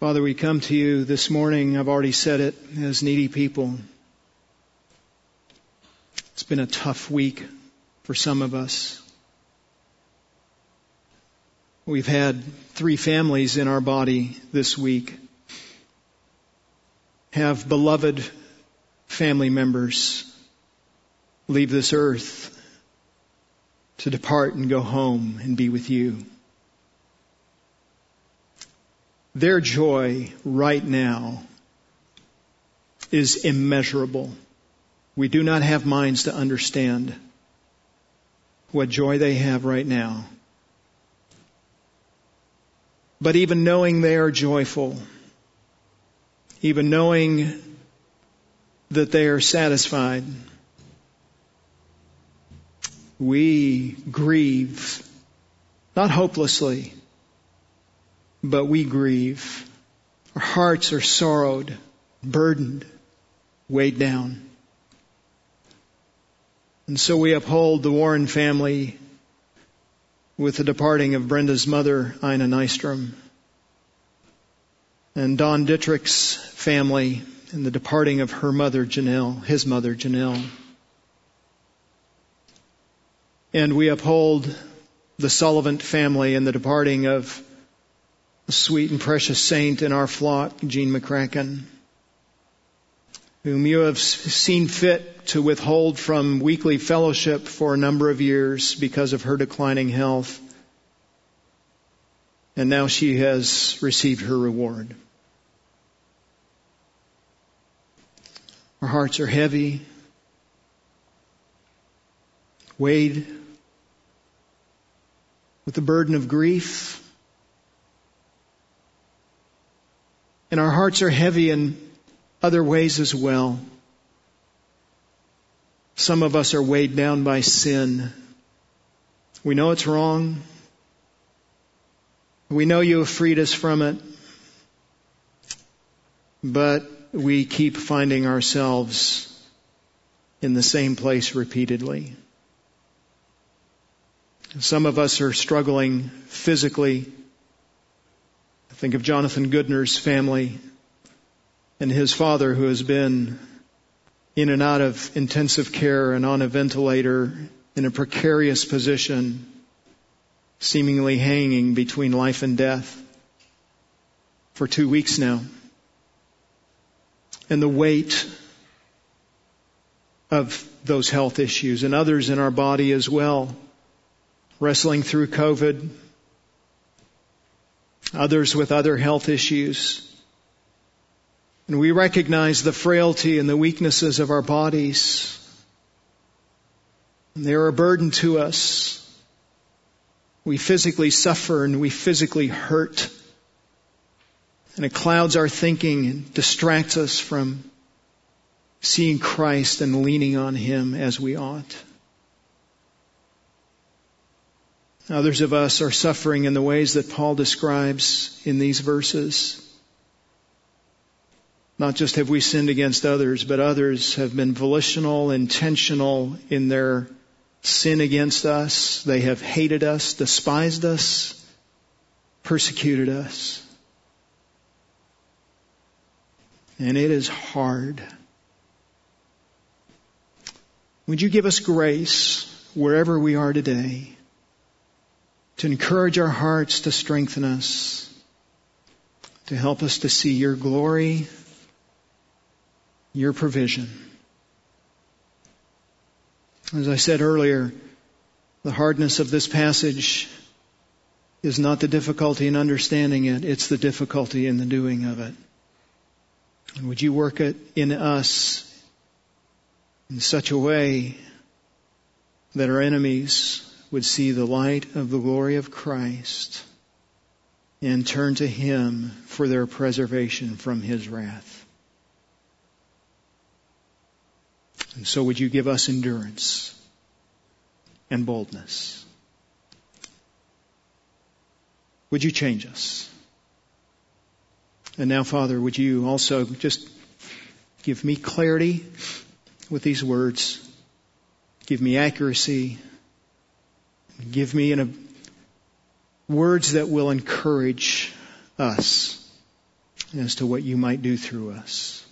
Father, we come to you this morning, I've already said it, as needy people. It's been a tough week for some of us. We've had three families in our body this week have beloved family members leave this earth to depart and go home and be with you. Their joy right now is immeasurable. We do not have minds to understand what joy they have right now. But even knowing they are joyful, even knowing that they are satisfied, we grieve, not hopelessly, but we grieve. Our hearts are sorrowed, burdened, weighed down. And so we uphold the Warren family with the departing of Brenda's mother, Ina Nystrom, and Don Dittrich's family and the departing of her mother, Janelle, his mother, Janelle. And we uphold the Sullivan family and the departing of a sweet and precious saint in our flock, Jean McCracken, whom you have seen fit to withhold from weekly fellowship for a number of years because of her declining health. And now she has received her reward. Our hearts are heavy, weighed with the burden of grief And our hearts are heavy in other ways as well. Some of us are weighed down by sin. We know it's wrong. We know you have freed us from it. But we keep finding ourselves in the same place repeatedly. Some of us are struggling physically Think of Jonathan Goodner's family and his father who has been in and out of intensive care and on a ventilator in a precarious position, seemingly hanging between life and death for two weeks now. And the weight of those health issues and others in our body as well, wrestling through COVID, others with other health issues. And we recognize the frailty and the weaknesses of our bodies. And they're a burden to us. We physically suffer and we physically hurt. And it clouds our thinking and distracts us from seeing Christ and leaning on Him as we ought. Others of us are suffering in the ways that Paul describes in these verses. Not just have we sinned against others, but others have been volitional, intentional in their sin against us. They have hated us, despised us, persecuted us. And it is hard. Would you give us grace wherever we are today? To encourage our hearts, to strengthen us, to help us to see your glory, your provision. As I said earlier, the hardness of this passage is not the difficulty in understanding it, it's the difficulty in the doing of it. And would you work it in us in such a way that our enemies would see the light of the glory of Christ and turn to Him for their preservation from His wrath. And so would you give us endurance and boldness? Would you change us? And now, Father, would you also just give me clarity with these words? Give me accuracy Give me in a, words that will encourage us as to what you might do through us.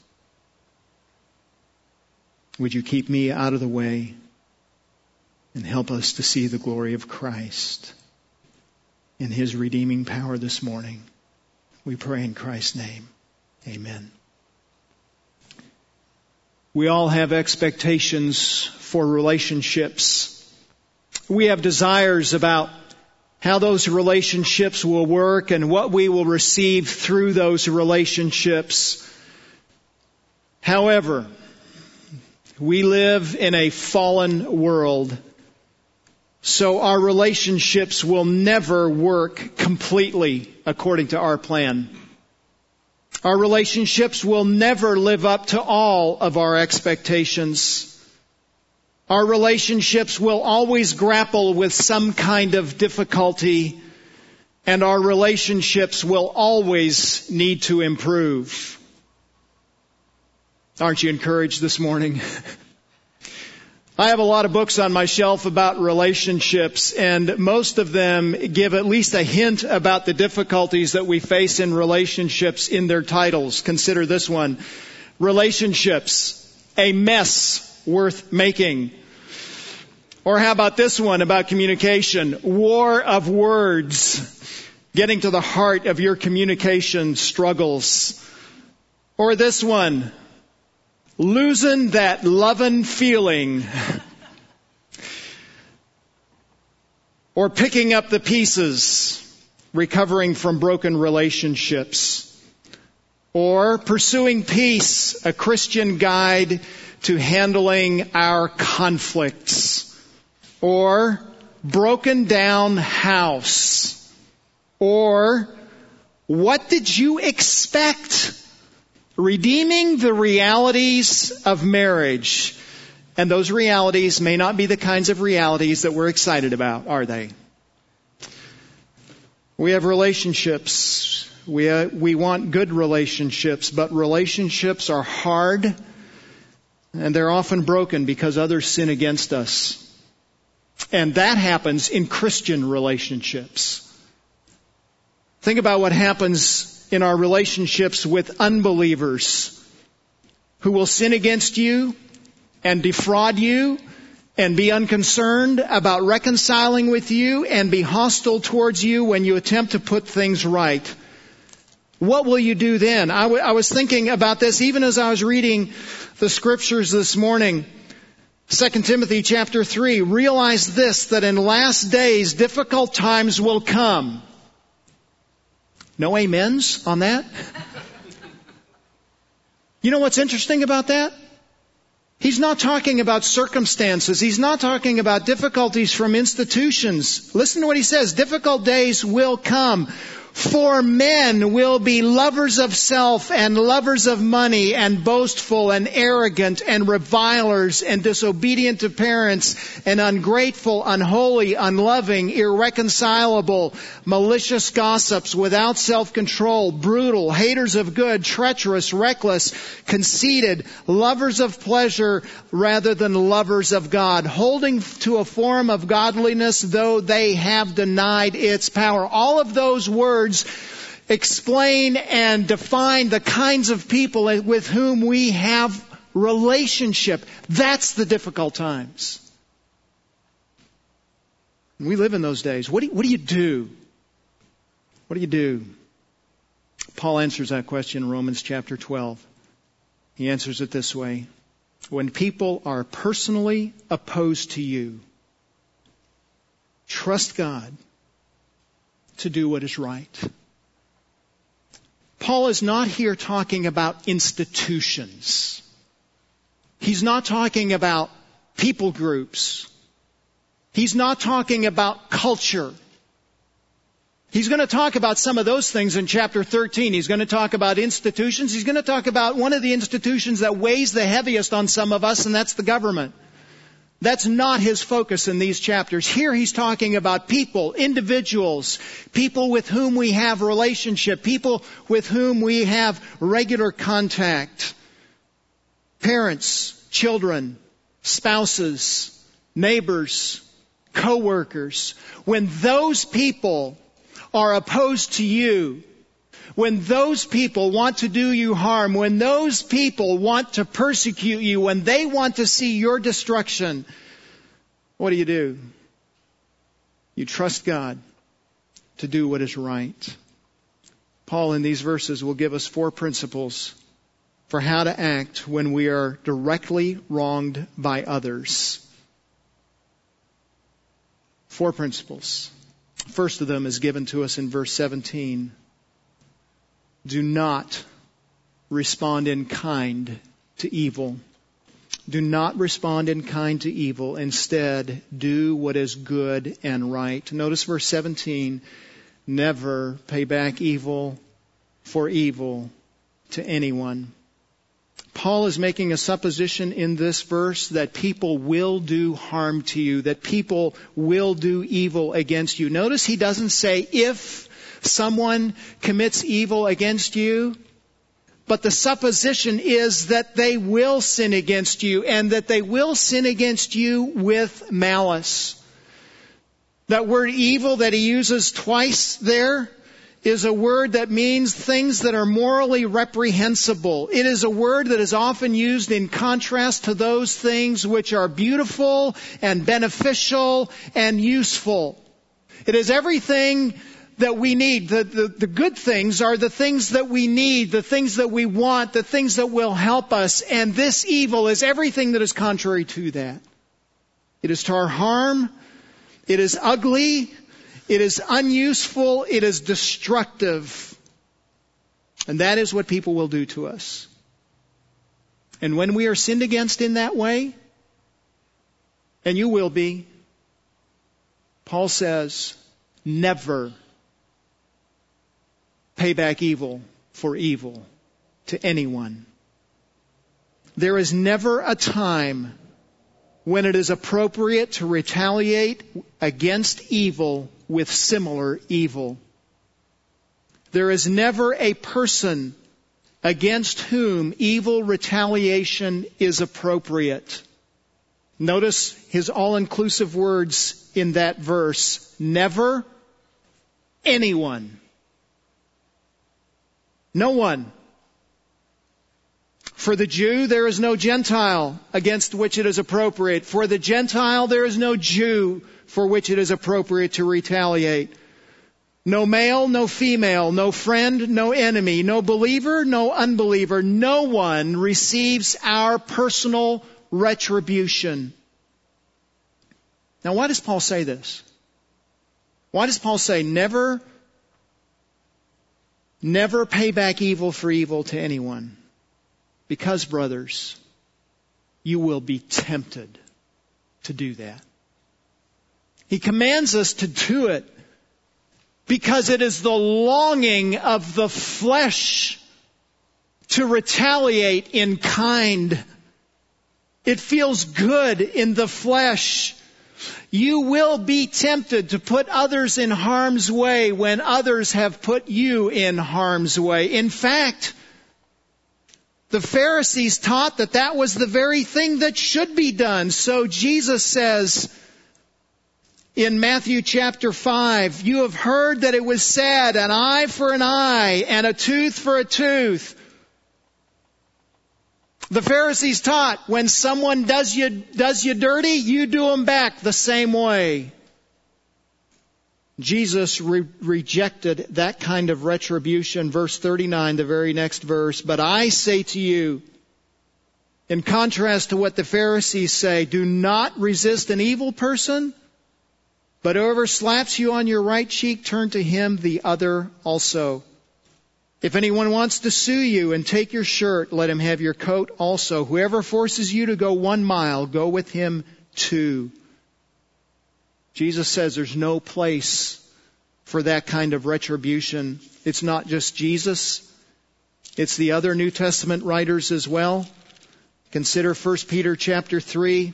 Would you keep me out of the way and help us to see the glory of Christ in his redeeming power this morning? We pray in Christ's name. Amen. We all have expectations for relationships. We have desires about how those relationships will work and what we will receive through those relationships. However, we live in a fallen world, so our relationships will never work completely according to our plan. Our relationships will never live up to all of our expectations. Our relationships will always grapple with some kind of difficulty and our relationships will always need to improve. Aren't you encouraged this morning? I have a lot of books on my shelf about relationships and most of them give at least a hint about the difficulties that we face in relationships in their titles. Consider this one. Relationships, a mess worth making. Or how about this one about communication? War of words. Getting to the heart of your communication struggles. Or this one. Losing that loving feeling. or picking up the pieces. Recovering from broken relationships. Or pursuing peace, a Christian guide to handling our conflicts or broken down house or what did you expect? Redeeming the realities of marriage. And those realities may not be the kinds of realities that we're excited about, are they? We have relationships. We, uh, we want good relationships, but relationships are hard and they're often broken because others sin against us. And that happens in Christian relationships. Think about what happens in our relationships with unbelievers who will sin against you and defraud you and be unconcerned about reconciling with you and be hostile towards you when you attempt to put things right. What will you do then? I, w- I was thinking about this even as I was reading the scriptures this morning. 2 Timothy chapter 3, realize this, that in last days difficult times will come. No amens on that? You know what's interesting about that? He's not talking about circumstances. He's not talking about difficulties from institutions. Listen to what he says. Difficult days will come. For men will be lovers of self and lovers of money and boastful and arrogant and revilers and disobedient to parents and ungrateful, unholy, unloving, irreconcilable, malicious gossips without self-control, brutal, haters of good, treacherous, reckless, conceited, lovers of pleasure rather than lovers of God, holding to a form of godliness though they have denied its power. All of those words words explain and define the kinds of people with whom we have relationship. That's the difficult times. We live in those days. What do, you, what do you do? What do you do? Paul answers that question in Romans chapter 12. He answers it this way. When people are personally opposed to you, trust God to do what is right. Paul is not here talking about institutions. He's not talking about people groups. He's not talking about culture. He's going to talk about some of those things in chapter 13. He's going to talk about institutions. He's going to talk about one of the institutions that weighs the heaviest on some of us, and that's the government. That's not his focus in these chapters. Here he's talking about people, individuals, people with whom we have relationship, people with whom we have regular contact. Parents, children, spouses, neighbors, coworkers. When those people are opposed to you, when those people want to do you harm, when those people want to persecute you, when they want to see your destruction, what do you do? You trust God to do what is right. Paul in these verses will give us four principles for how to act when we are directly wronged by others. Four principles. First of them is given to us in verse 17. Do not respond in kind to evil. Do not respond in kind to evil. Instead, do what is good and right. Notice verse 17. Never pay back evil for evil to anyone. Paul is making a supposition in this verse that people will do harm to you, that people will do evil against you. Notice he doesn't say if someone commits evil against you, but the supposition is that they will sin against you and that they will sin against you with malice. That word evil that he uses twice there is a word that means things that are morally reprehensible. It is a word that is often used in contrast to those things which are beautiful and beneficial and useful. It is everything that we need. The, the, the, good things are the things that we need, the things that we want, the things that will help us. And this evil is everything that is contrary to that. It is to our harm. It is ugly. It is unuseful. It is destructive. And that is what people will do to us. And when we are sinned against in that way, and you will be, Paul says, never pay back evil for evil to anyone. There is never a time when it is appropriate to retaliate against evil with similar evil. There is never a person against whom evil retaliation is appropriate. Notice his all-inclusive words in that verse. Never anyone. No one. For the Jew, there is no Gentile against which it is appropriate. For the Gentile, there is no Jew for which it is appropriate to retaliate. No male, no female, no friend, no enemy, no believer, no unbeliever. No one receives our personal retribution. Now, why does Paul say this? Why does Paul say never, never pay back evil for evil to anyone? Because, brothers, you will be tempted to do that. He commands us to do it because it is the longing of the flesh to retaliate in kind. It feels good in the flesh. You will be tempted to put others in harm's way when others have put you in harm's way. In fact, the Pharisees taught that that was the very thing that should be done. So Jesus says, in Matthew chapter 5, you have heard that it was said, an eye for an eye and a tooth for a tooth. The Pharisees taught when someone does you, does you dirty, you do them back the same way. Jesus re- rejected that kind of retribution. Verse 39, the very next verse. But I say to you, in contrast to what the Pharisees say, do not resist an evil person, but whoever slaps you on your right cheek, turn to him the other also. If anyone wants to sue you and take your shirt, let him have your coat also. Whoever forces you to go one mile, go with him two. Jesus says there's no place for that kind of retribution. It's not just Jesus. It's the other New Testament writers as well. Consider 1 Peter chapter 3.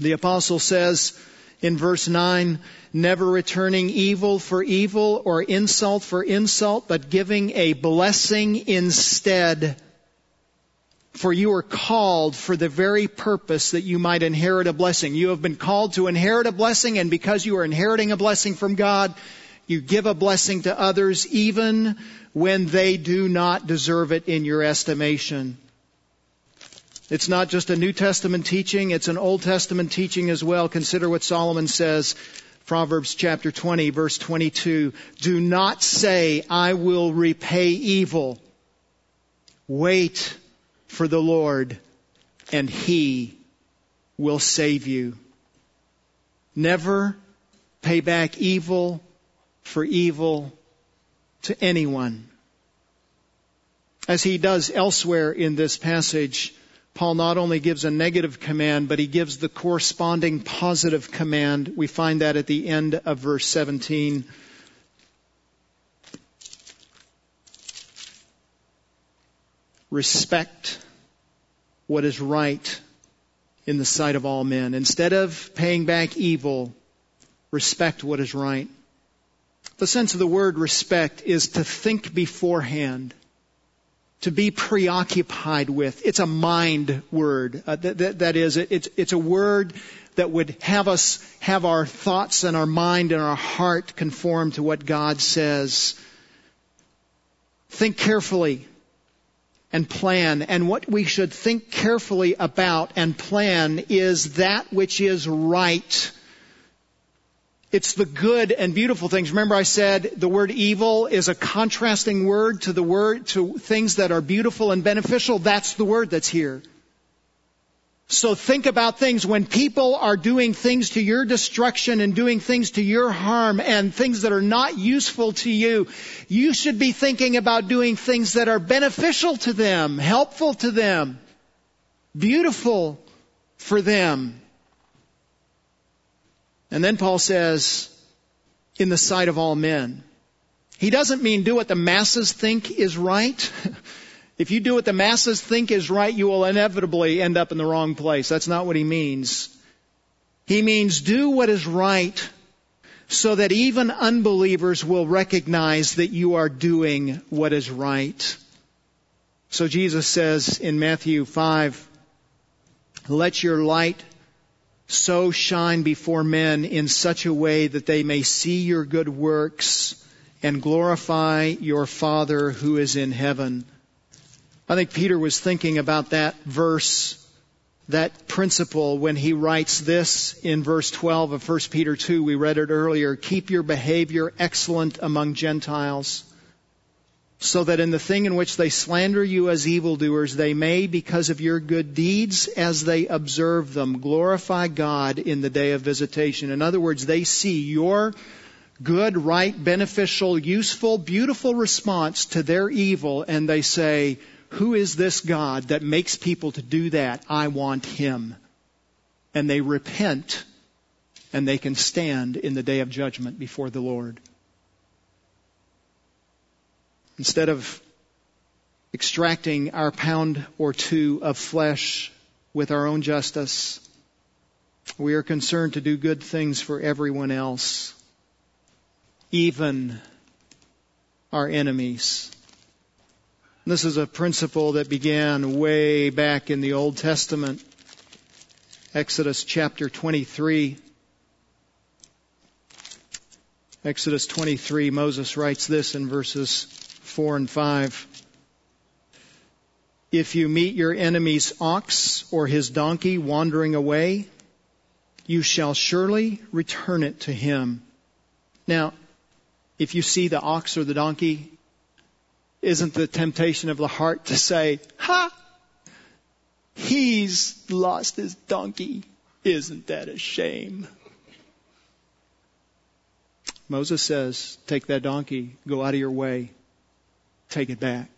The apostle says, in verse 9, never returning evil for evil or insult for insult, but giving a blessing instead. For you are called for the very purpose that you might inherit a blessing. You have been called to inherit a blessing, and because you are inheriting a blessing from God, You give a blessing to others even when they do not deserve it in your estimation. It's not just a New Testament teaching, it's an Old Testament teaching as well. Consider what Solomon says, Proverbs chapter 20, verse 22. Do not say, I will repay evil. Wait for the Lord, and He will save you. Never pay back evil for evil to anyone. As he does elsewhere in this passage, Paul not only gives a negative command, but he gives the corresponding positive command. We find that at the end of verse 17. Respect what is right in the sight of all men. Instead of paying back evil, respect what is right. The sense of the word respect is to think beforehand to be preoccupied with. It's a mind word. Uh, that, is, it's, it's a word that would have us have our thoughts and our mind and our heart conform to what God says. Think carefully and plan. And what we should think carefully about and plan is that which is right it's the good and beautiful things. Remember I said the word evil is a contrasting word to the word, to things that are beautiful and beneficial. That's the word that's here. So think about things when people are doing things to your destruction and doing things to your harm and things that are not useful to you. You should be thinking about doing things that are beneficial to them, helpful to them, beautiful for them. And then Paul says, in the sight of all men. He doesn't mean do what the masses think is right. if you do what the masses think is right, you will inevitably end up in the wrong place. That's not what he means. He means do what is right so that even unbelievers will recognize that you are doing what is right. So Jesus says in Matthew 5, let your light so shine before men in such a way that they may see your good works and glorify your Father who is in heaven. I think Peter was thinking about that verse, that principle when he writes this in verse 12 of 1 Peter 2. We read it earlier. Keep your behavior excellent among Gentiles so that in the thing in which they slander you as evildoers, they may, because of your good deeds as they observe them, glorify God in the day of visitation. In other words, they see your good, right, beneficial, useful, beautiful response to their evil, and they say, who is this God that makes people to do that? I want him. And they repent, and they can stand in the day of judgment before the Lord. Instead of extracting our pound or two of flesh with our own justice, we are concerned to do good things for everyone else, even our enemies. This is a principle that began way back in the Old Testament. Exodus chapter 23. Exodus 23, Moses writes this in verses 4 and 5. If you meet your enemy's ox or his donkey wandering away, you shall surely return it to him. Now, if you see the ox or the donkey, isn't the temptation of the heart to say, ha, he's lost his donkey. Isn't that a shame? Moses says, take that donkey, go out of your way take it back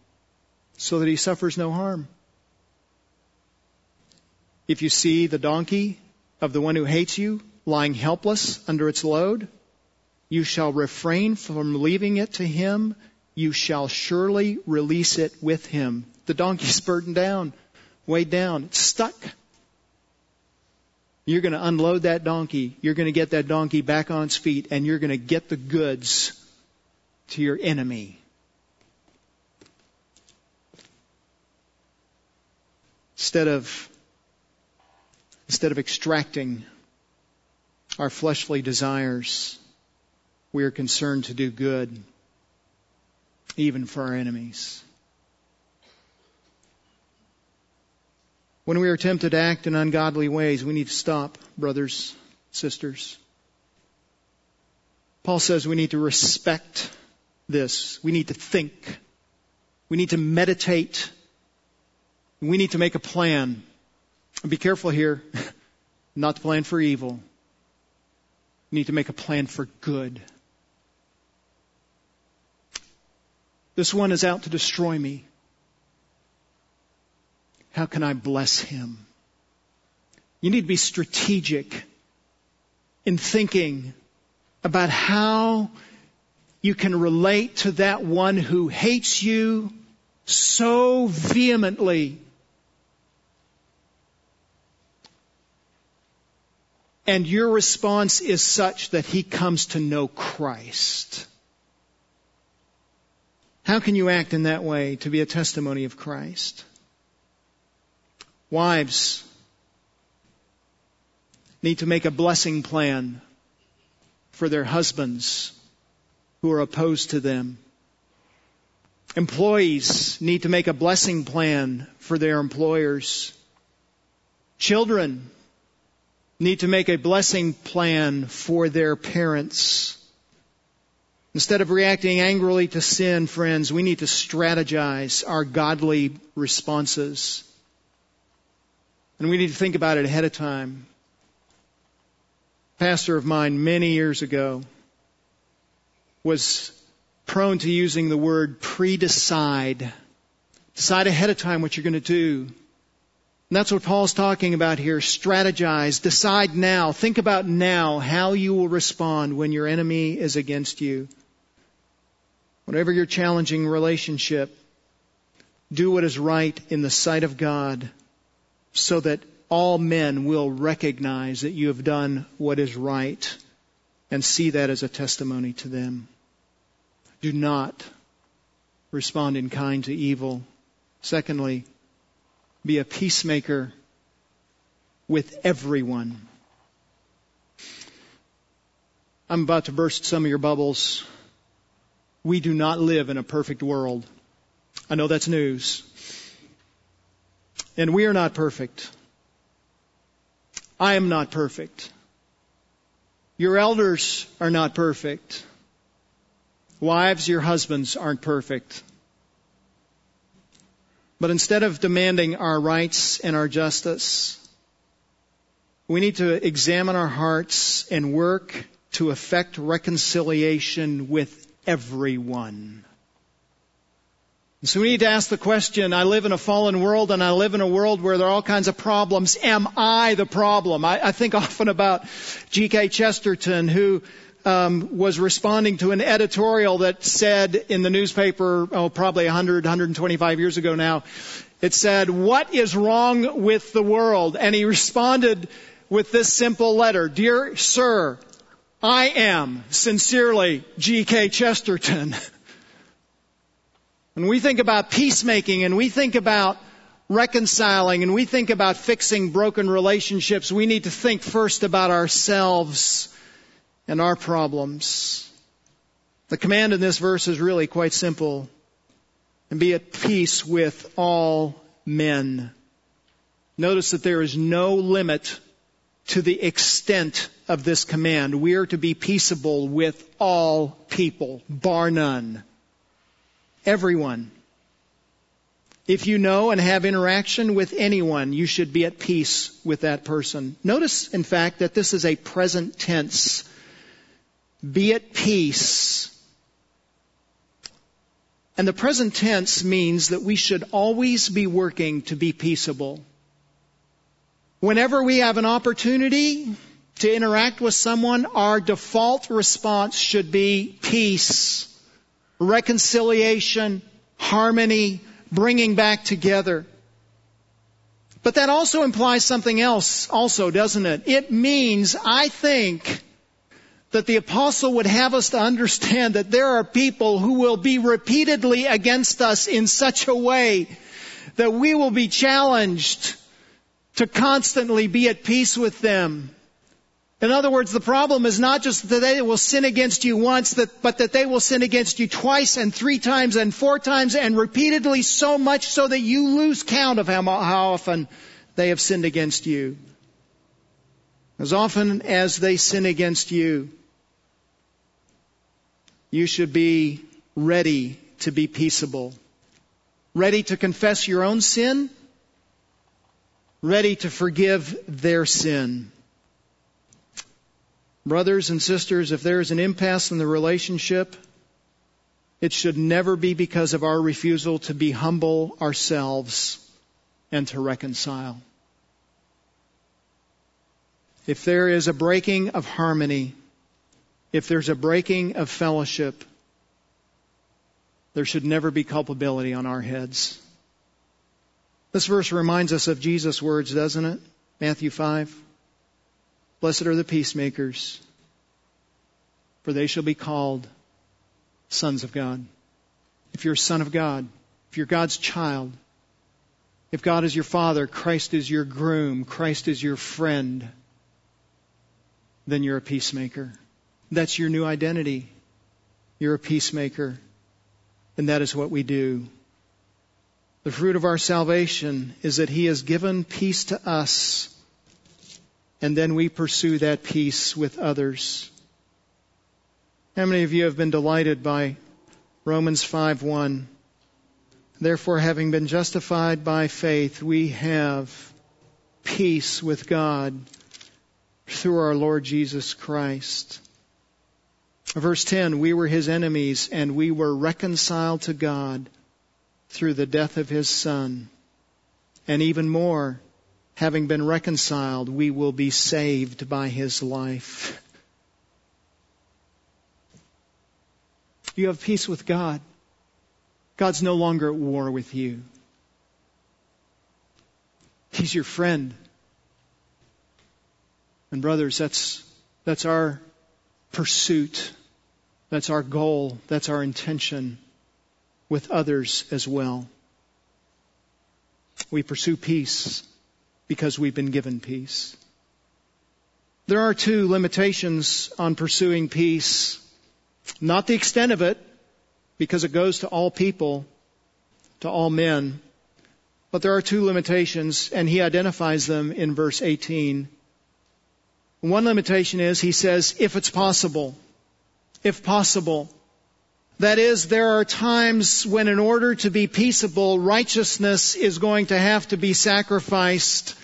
so that he suffers no harm. If you see the donkey of the one who hates you lying helpless under its load, you shall refrain from leaving it to him. You shall surely release it with him. The donkey's burdened down, weighed down, it's stuck. You're going to unload that donkey. You're going to get that donkey back on its feet and you're going to get the goods to your enemy. Instead of, instead of extracting our fleshly desires, we are concerned to do good, even for our enemies. When we are tempted to act in ungodly ways, we need to stop, brothers, sisters. Paul says we need to respect this. We need to think. We need to meditate. We need to make a plan. Be careful here, not to plan for evil. We need to make a plan for good. This one is out to destroy me. How can I bless him? You need to be strategic in thinking about how you can relate to that one who hates you so vehemently. And your response is such that he comes to know Christ. How can you act in that way to be a testimony of Christ? Wives need to make a blessing plan for their husbands who are opposed to them. Employees need to make a blessing plan for their employers. Children need to make a blessing plan for their parents. Instead of reacting angrily to sin, friends, we need to strategize our godly responses. And we need to think about it ahead of time. A pastor of mine many years ago was prone to using the word pre-decide. Decide ahead of time what you're going to do. And that's what Paul's talking about here. Strategize. Decide now. Think about now how you will respond when your enemy is against you. Whatever your challenging relationship, do what is right in the sight of God so that all men will recognize that you have done what is right and see that as a testimony to them. Do not respond in kind to evil. Secondly, be a peacemaker with everyone. I'm about to burst some of your bubbles. We do not live in a perfect world. I know that's news. And we are not perfect. I am not perfect. Your elders are not perfect. Wives, your husbands aren't perfect. But instead of demanding our rights and our justice, we need to examine our hearts and work to effect reconciliation with everyone. So we need to ask the question, I live in a fallen world and I live in a world where there are all kinds of problems. Am I the problem? I, I think often about G.K. Chesterton who um, was responding to an editorial that said in the newspaper, oh, probably 100, 125 years ago now, it said, what is wrong with the world? And he responded with this simple letter, Dear Sir, I am sincerely G.K. Chesterton. When we think about peacemaking and we think about reconciling and we think about fixing broken relationships, we need to think first about ourselves and our problems. The command in this verse is really quite simple. And be at peace with all men. Notice that there is no limit to the extent of this command. We are to be peaceable with all people, bar none everyone. If you know and have interaction with anyone, you should be at peace with that person. Notice, in fact, that this is a present tense. Be at peace. And the present tense means that we should always be working to be peaceable. Whenever we have an opportunity to interact with someone, our default response should be peace reconciliation, harmony, bringing back together. But that also implies something else also, doesn't it? It means, I think, that the apostle would have us to understand that there are people who will be repeatedly against us in such a way that we will be challenged to constantly be at peace with them In other words, the problem is not just that they will sin against you once, but that they will sin against you twice and three times and four times and repeatedly so much so that you lose count of how, often they have sinned against you. As often as they sin against you, you should be ready to be peaceable, ready to confess your own sin, ready to forgive their sin. Brothers and sisters, if there is an impasse in the relationship, it should never be because of our refusal to be humble ourselves and to reconcile. If there is a breaking of harmony, if there's a breaking of fellowship, there should never be culpability on our heads. This verse reminds us of Jesus' words, doesn't it? Matthew 5. Blessed are the peacemakers, for they shall be called sons of God. If you're a son of God, if you're God's child, if God is your father, Christ is your groom, Christ is your friend, then you're a peacemaker. That's your new identity. You're a peacemaker. And that is what we do. The fruit of our salvation is that He has given peace to us and then we pursue that peace with others. How many of you have been delighted by Romans 5:1? Therefore, having been justified by faith, we have peace with God through our Lord Jesus Christ. Verse 10, we were his enemies and we were reconciled to God through the death of his son. And even more, having been reconciled, we will be saved by his life. You have peace with God. God's no longer at war with you. He's your friend. And brothers, that's, that's our pursuit. That's our goal. That's our intention with others as well. We pursue peace because we've been given peace. There are two limitations on pursuing peace. Not the extent of it, because it goes to all people, to all men. But there are two limitations, and he identifies them in verse 18. One limitation is, he says, if it's possible. If possible. That is, there are times when in order to be peaceable, righteousness is going to have to be sacrificed.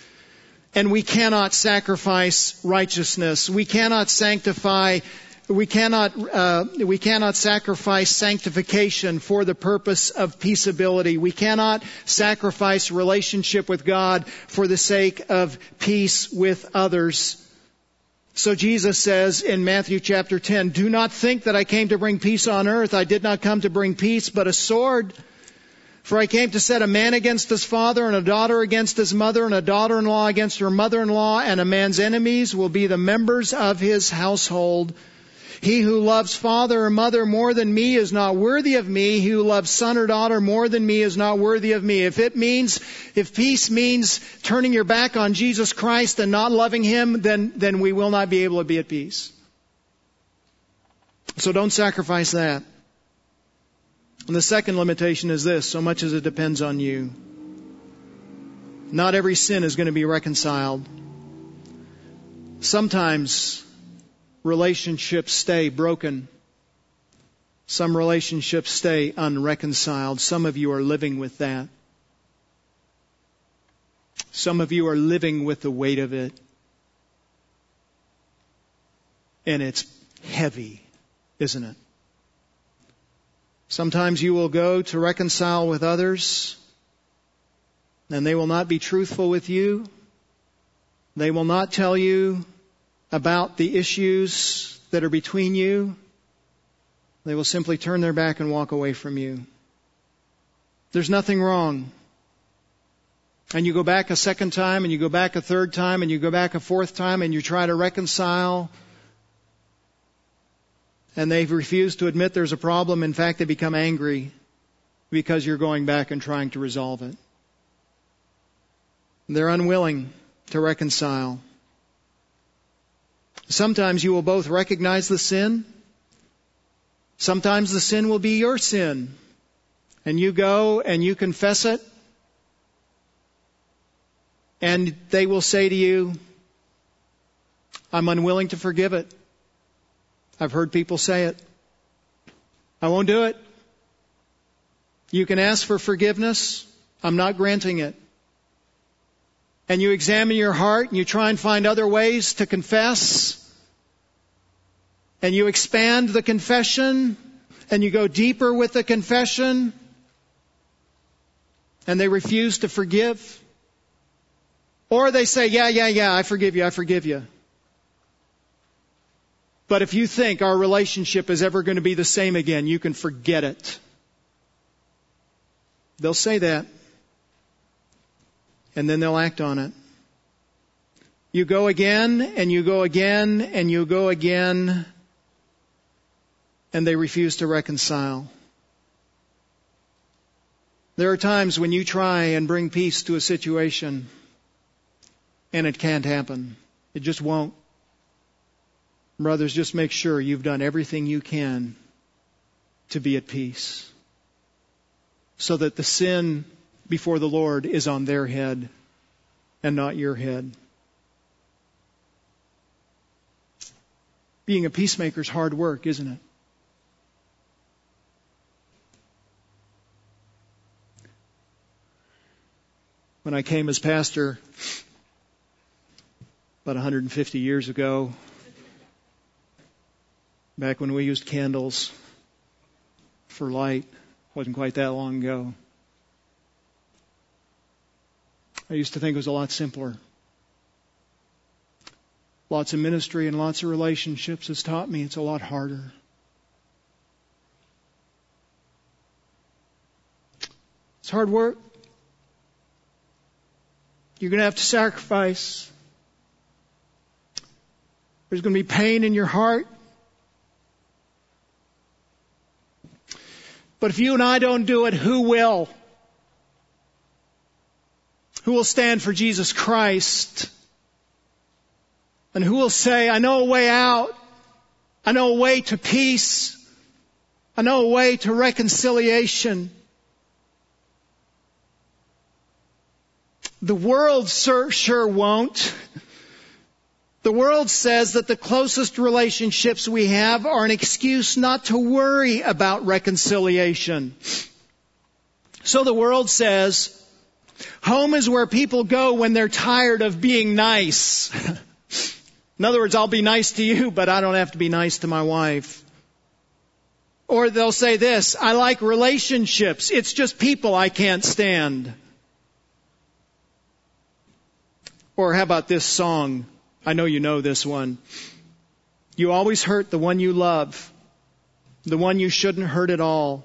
And we cannot sacrifice righteousness. We cannot sanctify, we cannot, uh, we cannot sacrifice sanctification for the purpose of peaceability. We cannot sacrifice relationship with God for the sake of peace with others. So Jesus says in Matthew chapter 10, do not think that I came to bring peace on earth. I did not come to bring peace, but a sword. For I came to set a man against his father and a daughter against his mother and a daughter-in-law against her mother-in-law and a man's enemies will be the members of his household. He who loves father or mother more than me is not worthy of me. He who loves son or daughter more than me is not worthy of me. If it means, if peace means turning your back on Jesus Christ and not loving Him, then, then we will not be able to be at peace. So don't sacrifice that. And the second limitation is this, so much as it depends on you. Not every sin is going to be reconciled. Sometimes relationships stay broken. Some relationships stay unreconciled. Some of you are living with that. Some of you are living with the weight of it. And it's heavy, isn't it? Sometimes you will go to reconcile with others, and they will not be truthful with you. They will not tell you about the issues that are between you, they will simply turn their back and walk away from you. There's nothing wrong. And you go back a second time, and you go back a third time, and you go back a fourth time, and you try to reconcile. And they refuse to admit there's a problem. In fact, they become angry because you're going back and trying to resolve it. They're unwilling to reconcile. Sometimes you will both recognize the sin. Sometimes the sin will be your sin. And you go and you confess it. And they will say to you, I'm unwilling to forgive it. I've heard people say it. I won't do it. You can ask for forgiveness. I'm not granting it. And you examine your heart and you try and find other ways to confess. And you expand the confession and you go deeper with the confession. And they refuse to forgive. Or they say, yeah, yeah, yeah, I forgive you, I forgive you. But if you think our relationship is ever going to be the same again, you can forget it. They'll say that. And then they'll act on it. You go again and you go again and you go again and they refuse to reconcile. There are times when you try and bring peace to a situation and it can't happen. It just won't. Brothers, just make sure you've done everything you can to be at peace. So that the sin before the Lord is on their head and not your head. Being a peacemaker is hard work, isn't it? When I came as pastor about 150 years ago, back when we used candles for light. Wasn't quite that long ago. I used to think it was a lot simpler. Lots of ministry and lots of relationships has taught me it's a lot harder. It's hard work. You're going to have to sacrifice. There's going to be pain in your heart. But if you and I don't do it, who will? Who will stand for Jesus Christ? And who will say, I know a way out. I know a way to peace. I know a way to reconciliation. The world sure won't. The world says that the closest relationships we have are an excuse not to worry about reconciliation. So the world says, home is where people go when they're tired of being nice. In other words, I'll be nice to you, but I don't have to be nice to my wife. Or they'll say this, I like relationships. It's just people I can't stand. Or how about this song? I know you know this one. You always hurt the one you love, the one you shouldn't hurt at all.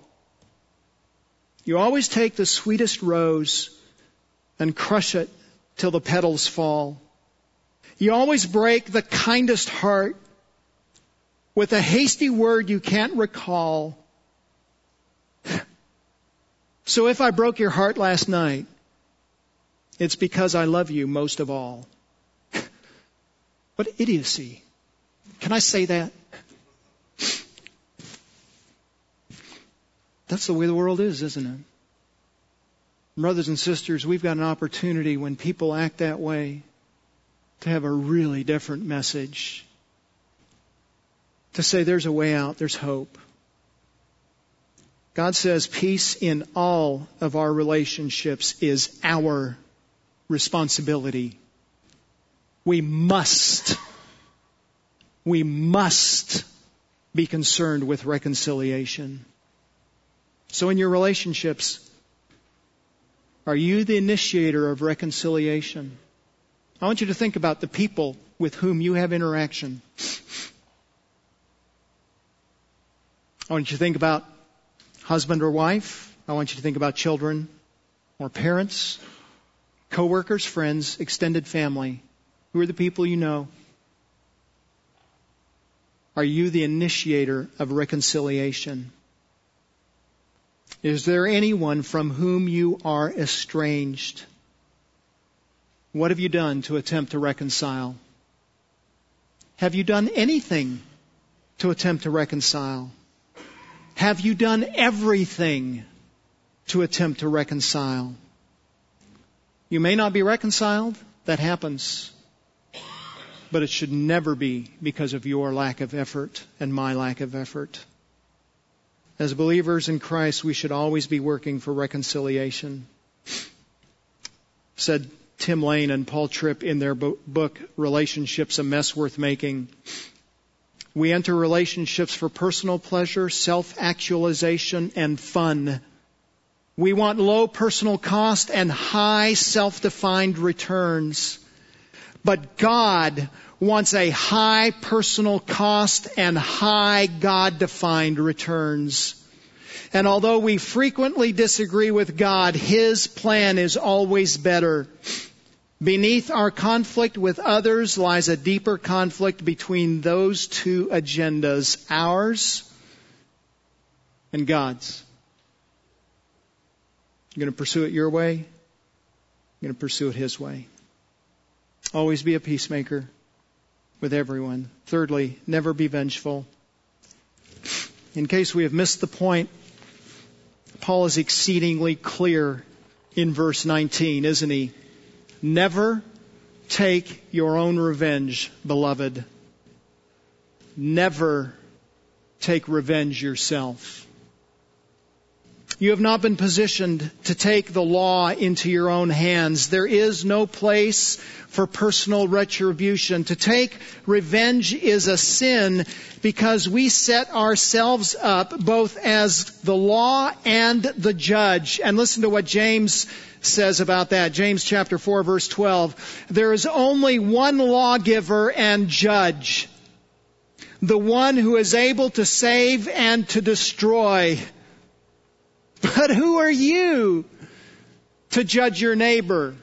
You always take the sweetest rose and crush it till the petals fall. You always break the kindest heart with a hasty word you can't recall. So if I broke your heart last night, it's because I love you most of all. What idiocy. Can I say that? That's the way the world is, isn't it? Brothers and sisters, we've got an opportunity when people act that way to have a really different message. To say there's a way out, there's hope. God says peace in all of our relationships is our responsibility. We must, we must be concerned with reconciliation. So in your relationships, are you the initiator of reconciliation? I want you to think about the people with whom you have interaction. I want you to think about husband or wife. I want you to think about children or parents, coworkers, friends, extended family. Who are the people you know? Are you the initiator of reconciliation? Is there anyone from whom you are estranged? What have you done to attempt to reconcile? Have you done anything to attempt to reconcile? Have you done everything to attempt to reconcile? You may not be reconciled. That happens. But it should never be because of your lack of effort and my lack of effort. As believers in Christ, we should always be working for reconciliation. Said Tim Lane and Paul Tripp in their book, Relationships, a Mess Worth Making. We enter relationships for personal pleasure, self-actualization, and fun. We want low personal cost and high self-defined returns. But God wants a high personal cost and high God-defined returns. And although we frequently disagree with God, His plan is always better. Beneath our conflict with others lies a deeper conflict between those two agendas, ours and God's. You're going to pursue it your way. You're going to pursue it His way. Always be a peacemaker with everyone. Thirdly, never be vengeful. In case we have missed the point, Paul is exceedingly clear in verse 19, isn't he? Never take your own revenge, beloved. Never take revenge yourself. You have not been positioned to take the law into your own hands. There is no place for personal retribution. To take revenge is a sin because we set ourselves up both as the law and the judge. And listen to what James says about that. James chapter 4 verse 12. There is only one lawgiver and judge. The one who is able to save and to destroy. But who are you to judge your neighbor?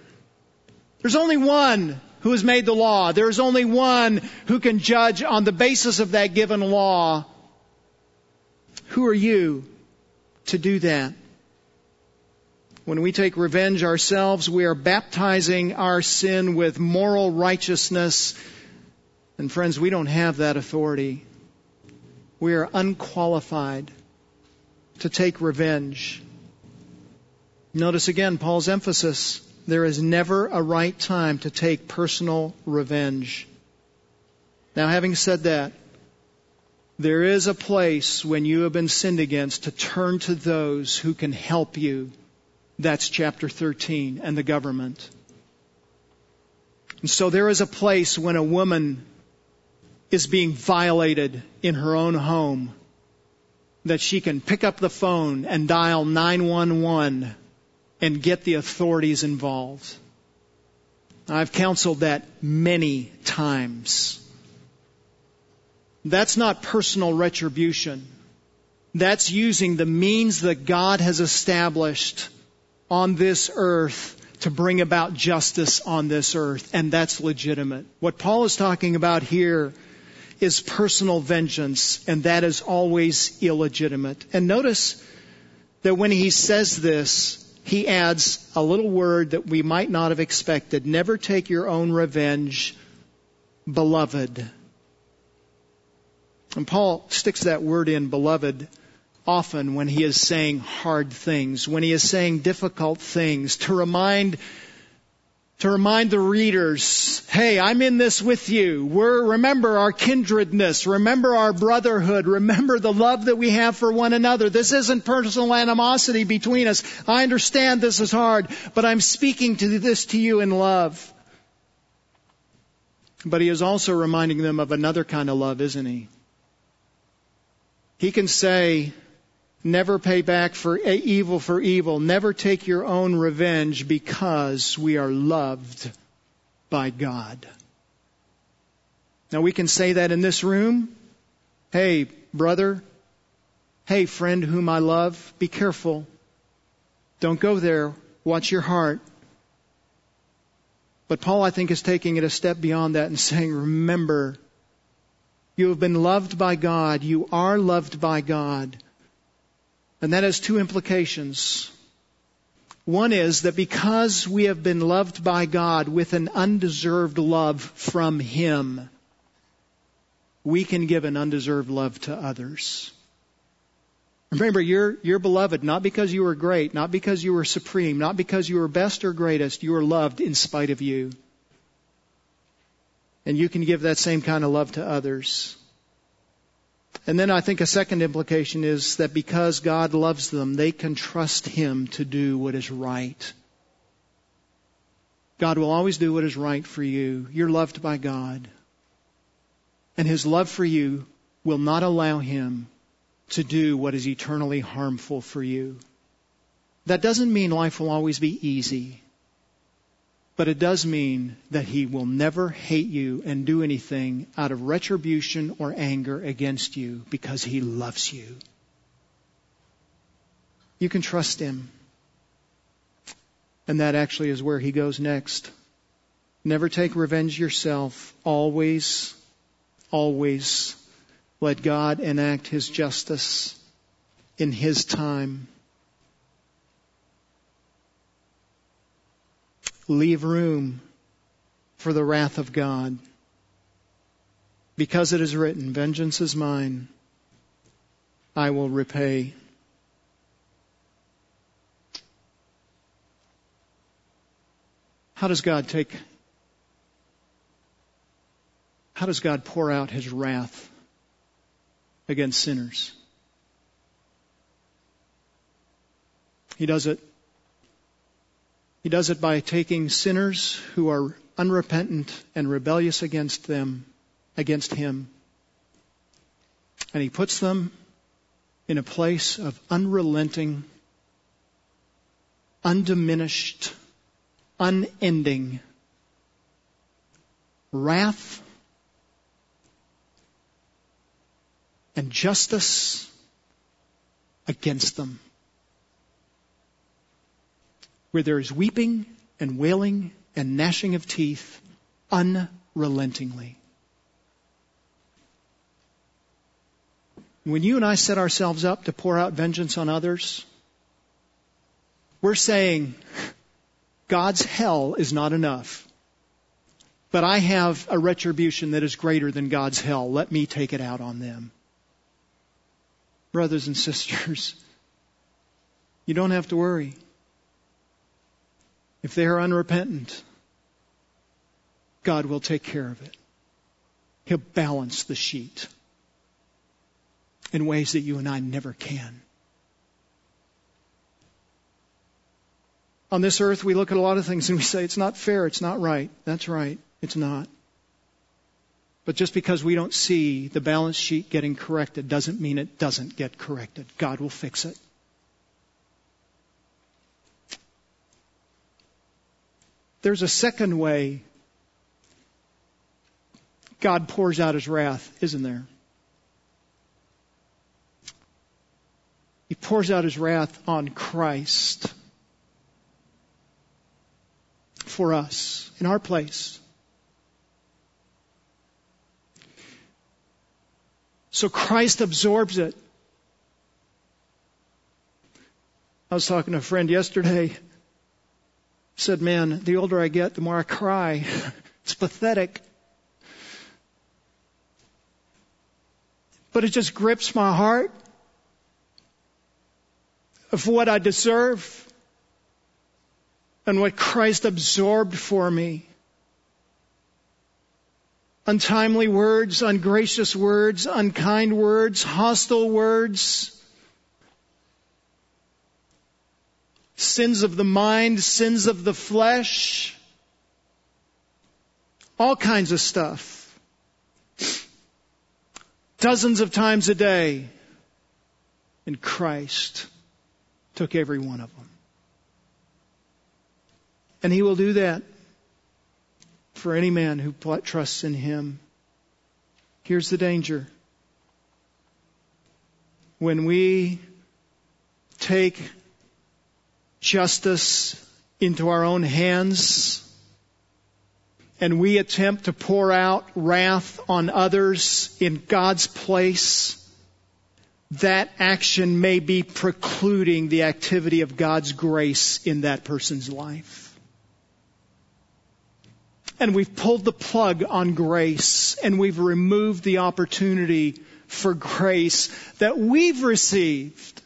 There's only one who has made the law. There's only one who can judge on the basis of that given law. Who are you to do that? When we take revenge ourselves, we are baptizing our sin with moral righteousness. And friends, we don't have that authority. We are unqualified to take revenge. Notice again Paul's emphasis. There is never a right time to take personal revenge. Now, having said that, there is a place when you have been sinned against to turn to those who can help you. That's chapter 13 and the government. And so there is a place when a woman is being violated in her own home that she can pick up the phone and dial 911 and get the authorities involved. I've counseled that many times. That's not personal retribution. That's using the means that God has established on this earth to bring about justice on this earth, and that's legitimate. What Paul is talking about here is personal vengeance, and that is always illegitimate. And notice that when he says this, he adds a little word that we might not have expected. Never take your own revenge, beloved. And Paul sticks that word in, beloved, often when he is saying hard things, when he is saying difficult things, to remind to remind the readers, hey, I'm in this with you. We're, remember our kindredness. Remember our brotherhood. Remember the love that we have for one another. This isn't personal animosity between us. I understand this is hard, but I'm speaking to this to you in love. But he is also reminding them of another kind of love, isn't he? He can say, Never pay back for evil for evil. Never take your own revenge because we are loved by God. Now we can say that in this room. Hey, brother. Hey, friend whom I love. Be careful. Don't go there. Watch your heart. But Paul, I think, is taking it a step beyond that and saying, remember, you have been loved by God. You are loved by God. And that has two implications. One is that because we have been loved by God with an undeserved love from Him, we can give an undeserved love to others. Remember, you're, you're beloved not because you were great, not because you were supreme, not because you were best or greatest. You are loved in spite of you. And you can give that same kind of love to others. And then I think a second implication is that because God loves them, they can trust Him to do what is right. God will always do what is right for you. You're loved by God. And His love for you will not allow Him to do what is eternally harmful for you. That doesn't mean life will always be easy. But it does mean that he will never hate you and do anything out of retribution or anger against you because he loves you. You can trust him. And that actually is where he goes next. Never take revenge yourself. Always, always let God enact his justice in his time. Leave room for the wrath of God. Because it is written, Vengeance is mine, I will repay. How does God take, how does God pour out his wrath against sinners? He does it he does it by taking sinners who are unrepentant and rebellious against them, against Him, and He puts them in a place of unrelenting, undiminished, unending wrath and justice against them where there is weeping and wailing and gnashing of teeth unrelentingly. When you and I set ourselves up to pour out vengeance on others, we're saying God's hell is not enough. But I have a retribution that is greater than God's hell. Let me take it out on them. Brothers and sisters, you don't have to worry if they are unrepentant, God will take care of it. He'll balance the sheet in ways that you and I never can. On this earth, we look at a lot of things and we say, it's not fair, it's not right. That's right, it's not. But just because we don't see the balance sheet getting corrected doesn't mean it doesn't get corrected. God will fix it. There's a second way God pours out his wrath, isn't there? He pours out his wrath on Christ for us in our place. So Christ absorbs it. I was talking to a friend yesterday said, Man, the older I get, the more I cry. it's pathetic. But it just grips my heart of what I deserve and what Christ absorbed for me. Untimely words, ungracious words, unkind words, hostile words, sins of the mind, sins of the flesh, all kinds of stuff. Dozens of times a day. And Christ took every one of them. And He will do that for any man who trusts in Him. Here's the danger. When we take justice into our own hands and we attempt to pour out wrath on others in God's place, that action may be precluding the activity of God's grace in that person's life. and we've pulled the plug on grace and we've removed the opportunity for grace that we've received.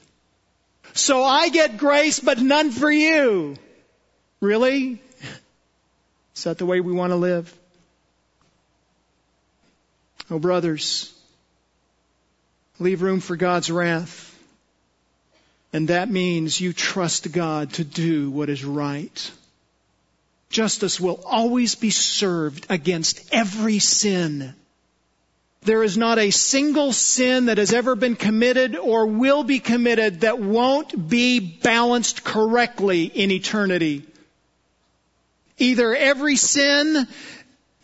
So I get grace, but none for you. Really? Is that the way we want to live? Oh, brothers, leave room for God's wrath. And that means you trust God to do what is right. Justice will always be served against every sin. There is not a single sin that has ever been committed or will be committed that won't be balanced correctly in eternity. Either every sin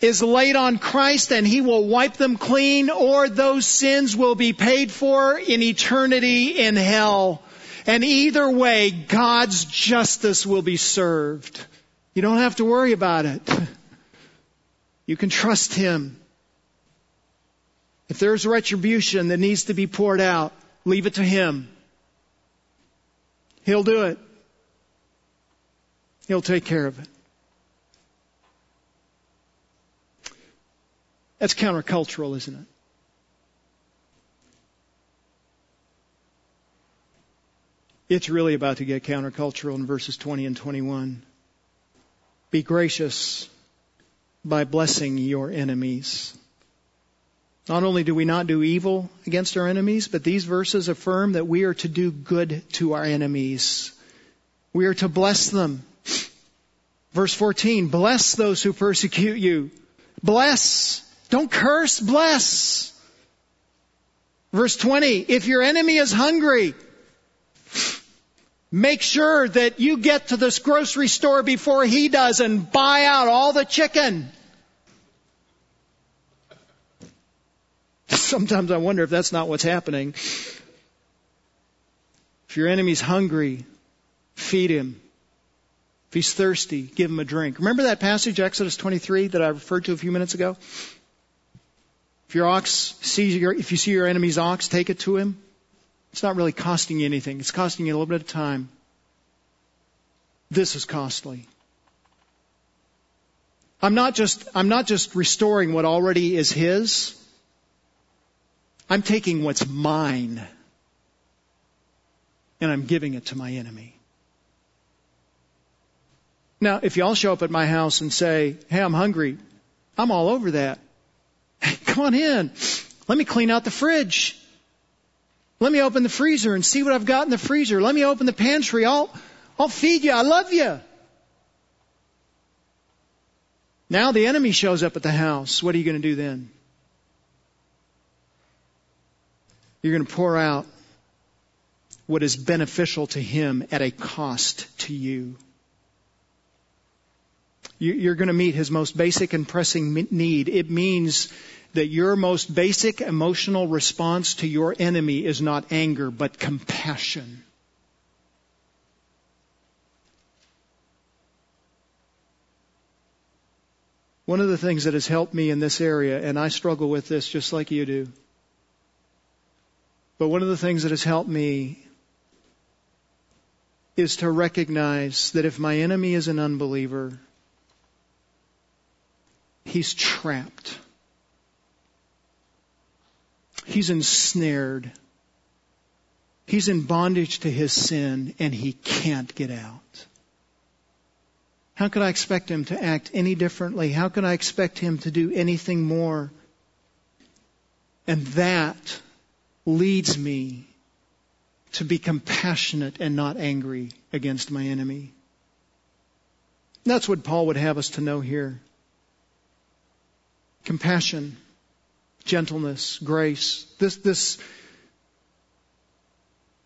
is laid on Christ and He will wipe them clean, or those sins will be paid for in eternity in hell. And either way, God's justice will be served. You don't have to worry about it. You can trust Him. If there's retribution that needs to be poured out, leave it to Him. He'll do it. He'll take care of it. That's countercultural, isn't it? It's really about to get countercultural in verses 20 and 21. Be gracious by blessing your enemies. Not only do we not do evil against our enemies, but these verses affirm that we are to do good to our enemies. We are to bless them. Verse 14, bless those who persecute you. Bless. Don't curse, bless. Verse 20, if your enemy is hungry, make sure that you get to this grocery store before he does and buy out all the chicken. Sometimes I wonder if that's not what's happening. If your enemy's hungry, feed him. If he's thirsty, give him a drink. Remember that passage, Exodus 23, that I referred to a few minutes ago? If your ox sees your, if you see your enemy's ox, take it to him. It's not really costing you anything. It's costing you a little bit of time. This is costly. I'm not just, I'm not just restoring what already is his. I'm taking what's mine and I'm giving it to my enemy. Now, if y'all show up at my house and say, hey, I'm hungry, I'm all over that. Come on in. Let me clean out the fridge. Let me open the freezer and see what I've got in the freezer. Let me open the pantry. I'll, I'll feed you. I love you. Now the enemy shows up at the house. What are you going to do then? You're going to pour out what is beneficial to him at a cost to you. You're going to meet his most basic and pressing need. It means that your most basic emotional response to your enemy is not anger, but compassion. One of the things that has helped me in this area, and I struggle with this just like you do, but one of the things that has helped me is to recognize that if my enemy is an unbeliever, he's trapped. He's ensnared. He's in bondage to his sin and he can't get out. How could I expect him to act any differently? How could I expect him to do anything more? And that leads me to be compassionate and not angry against my enemy. That's what Paul would have us to know here. Compassion, gentleness, grace. This, this,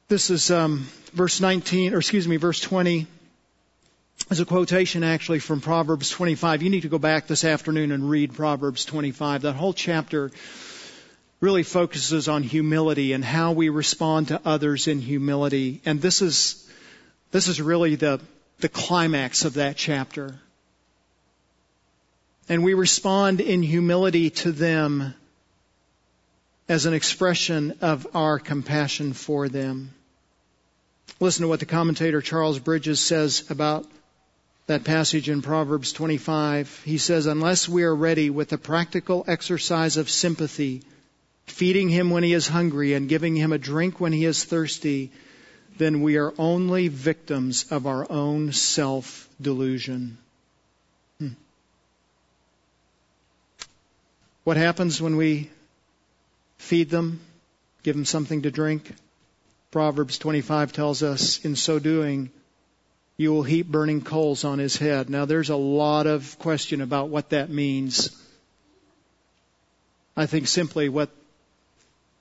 this is um, verse 19, or excuse me, verse 20 is a quotation actually from Proverbs 25. You need to go back this afternoon and read Proverbs 25. That whole chapter really focuses on humility and how we respond to others in humility. And this is, this is really the, the climax of that chapter. And we respond in humility to them as an expression of our compassion for them. Listen to what the commentator Charles Bridges says about that passage in Proverbs 25. He says, unless we are ready with the practical exercise of sympathy, feeding him when he is hungry and giving him a drink when he is thirsty, then we are only victims of our own self delusion. Hmm. What happens when we feed them, give them something to drink? Proverbs 25 tells us, in so doing, you will heap burning coals on his head. Now there's a lot of question about what that means. I think simply what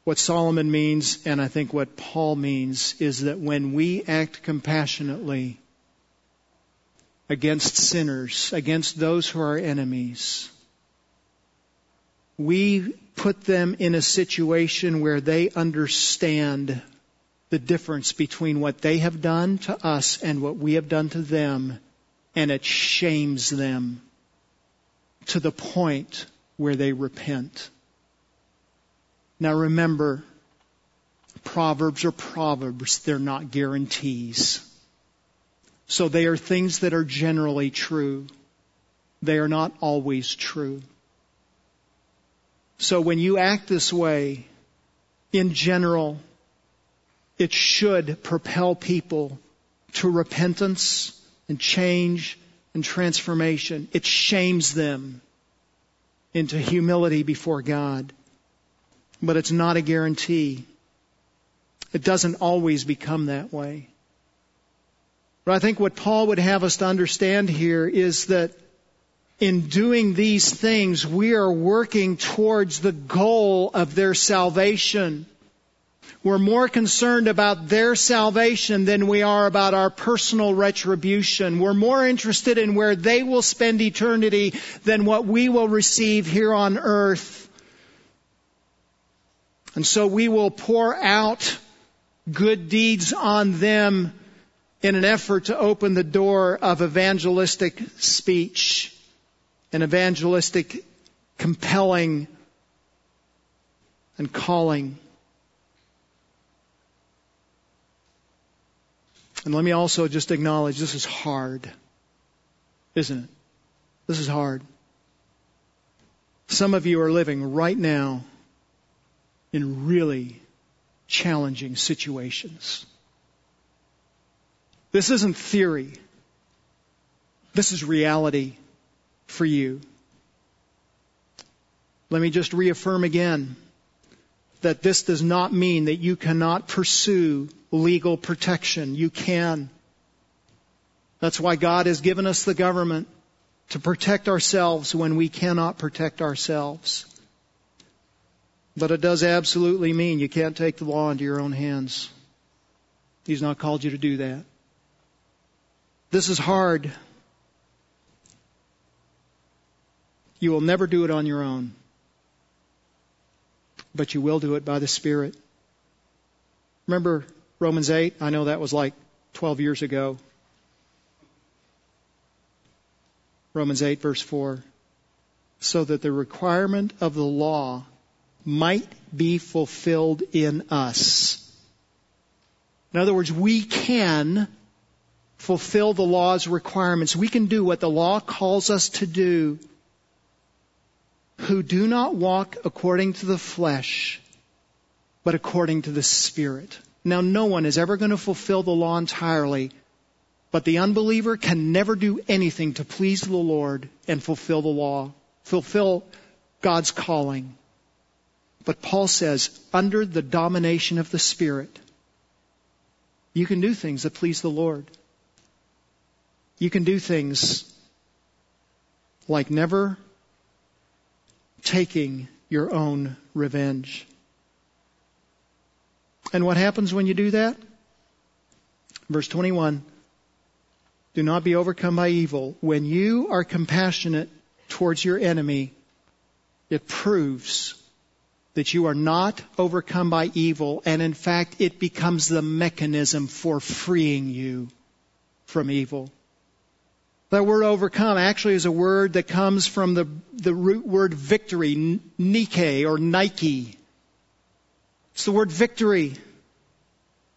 what Solomon means and I think what Paul means is that when we act compassionately against sinners, against those who are enemies, we put them in a situation where they understand the difference between what they have done to us and what we have done to them, and it shames them to the point where they repent. Now remember, Proverbs are Proverbs, they're not guarantees. So they are things that are generally true. They are not always true. So when you act this way, in general, it should propel people to repentance and change and transformation. It shames them into humility before God. But it's not a guarantee. It doesn't always become that way. But I think what Paul would have us to understand here is that in doing these things, we are working towards the goal of their salvation. We're more concerned about their salvation than we are about our personal retribution. We're more interested in where they will spend eternity than what we will receive here on earth. And so we will pour out good deeds on them in an effort to open the door of evangelistic speech and evangelistic compelling and calling. And let me also just acknowledge this is hard, isn't it? This is hard. Some of you are living right now in really challenging situations. This isn't theory. This is reality for you. Let me just reaffirm again that this does not mean that you cannot pursue legal protection. You can. That's why God has given us the government to protect ourselves when we cannot protect ourselves. But it does absolutely mean you can't take the law into your own hands. He's not called you to do that. This is hard. You will never do it on your own, but you will do it by the Spirit. Remember Romans 8? I know that was like 12 years ago. Romans 8, verse 4. So that the requirement of the law might be fulfilled in us. In other words, we can fulfill the law's requirements. We can do what the law calls us to do who do not walk according to the flesh, but according to the Spirit. Now, no one is ever going to fulfill the law entirely, but the unbeliever can never do anything to please the Lord and fulfill the law, fulfill God's calling. But Paul says, under the domination of the Spirit, you can do things that please the Lord. You can do things like never taking your own revenge. And what happens when you do that? Verse 21 Do not be overcome by evil. When you are compassionate towards your enemy, it proves that you are not overcome by evil, and in fact, it becomes the mechanism for freeing you from evil. That word overcome actually is a word that comes from the, the root word victory, Nike or Nike. It's the word victory.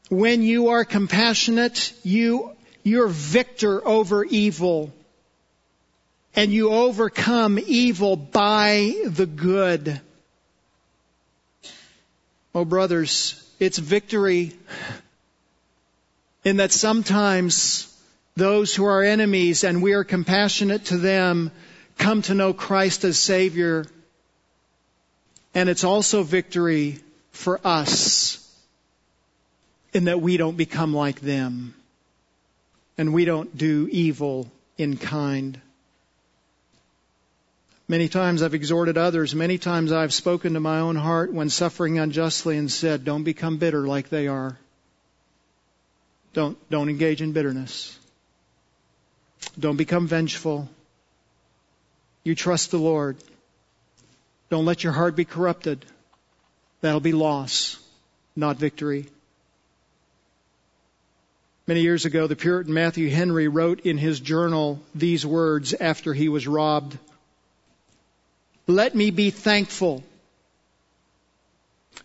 When you are compassionate, you, you're victor over evil. and you overcome evil by the good. Oh, brothers, it's victory in that sometimes those who are enemies and we are compassionate to them come to know Christ as Savior. And it's also victory for us in that we don't become like them and we don't do evil in kind. Many times I've exhorted others. Many times I've spoken to my own heart when suffering unjustly and said, don't become bitter like they are. Don't, don't engage in bitterness. Don't become vengeful. You trust the Lord. Don't let your heart be corrupted. That'll be loss, not victory. Many years ago, the Puritan Matthew Henry wrote in his journal these words after he was robbed. Let me be thankful.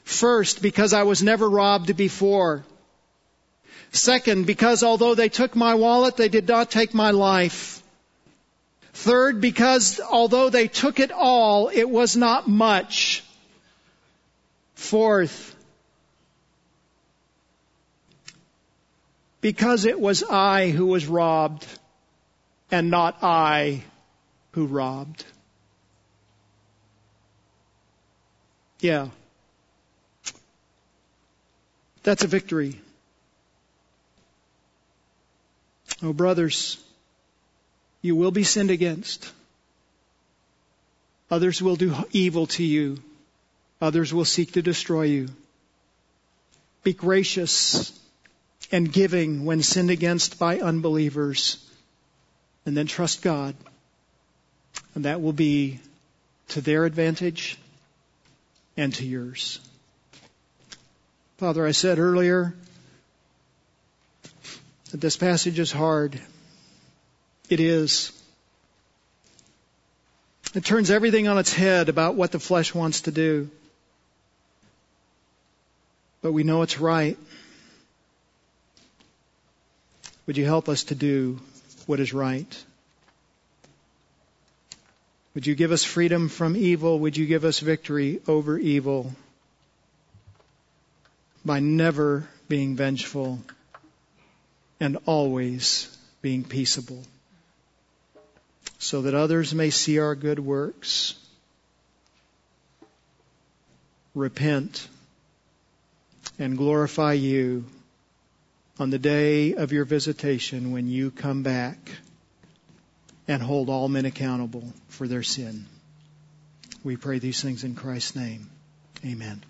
First, because I was never robbed before. Second, because although they took my wallet, they did not take my life. Third, because although they took it all, it was not much. Fourth, because it was I who was robbed and not I who robbed. Yeah. That's a victory. Oh, brothers, you will be sinned against. Others will do evil to you. Others will seek to destroy you. Be gracious and giving when sinned against by unbelievers. And then trust God. And that will be to their advantage and to yours. Father, I said earlier that this passage is hard. It is. It turns everything on its head about what the flesh wants to do. But we know it's right. Would you help us to do what is right? Would you give us freedom from evil? Would you give us victory over evil by never being vengeful and always being peaceable so that others may see our good works, repent, and glorify you on the day of your visitation when you come back and hold all men accountable for their sin. We pray these things in Christ's name. Amen.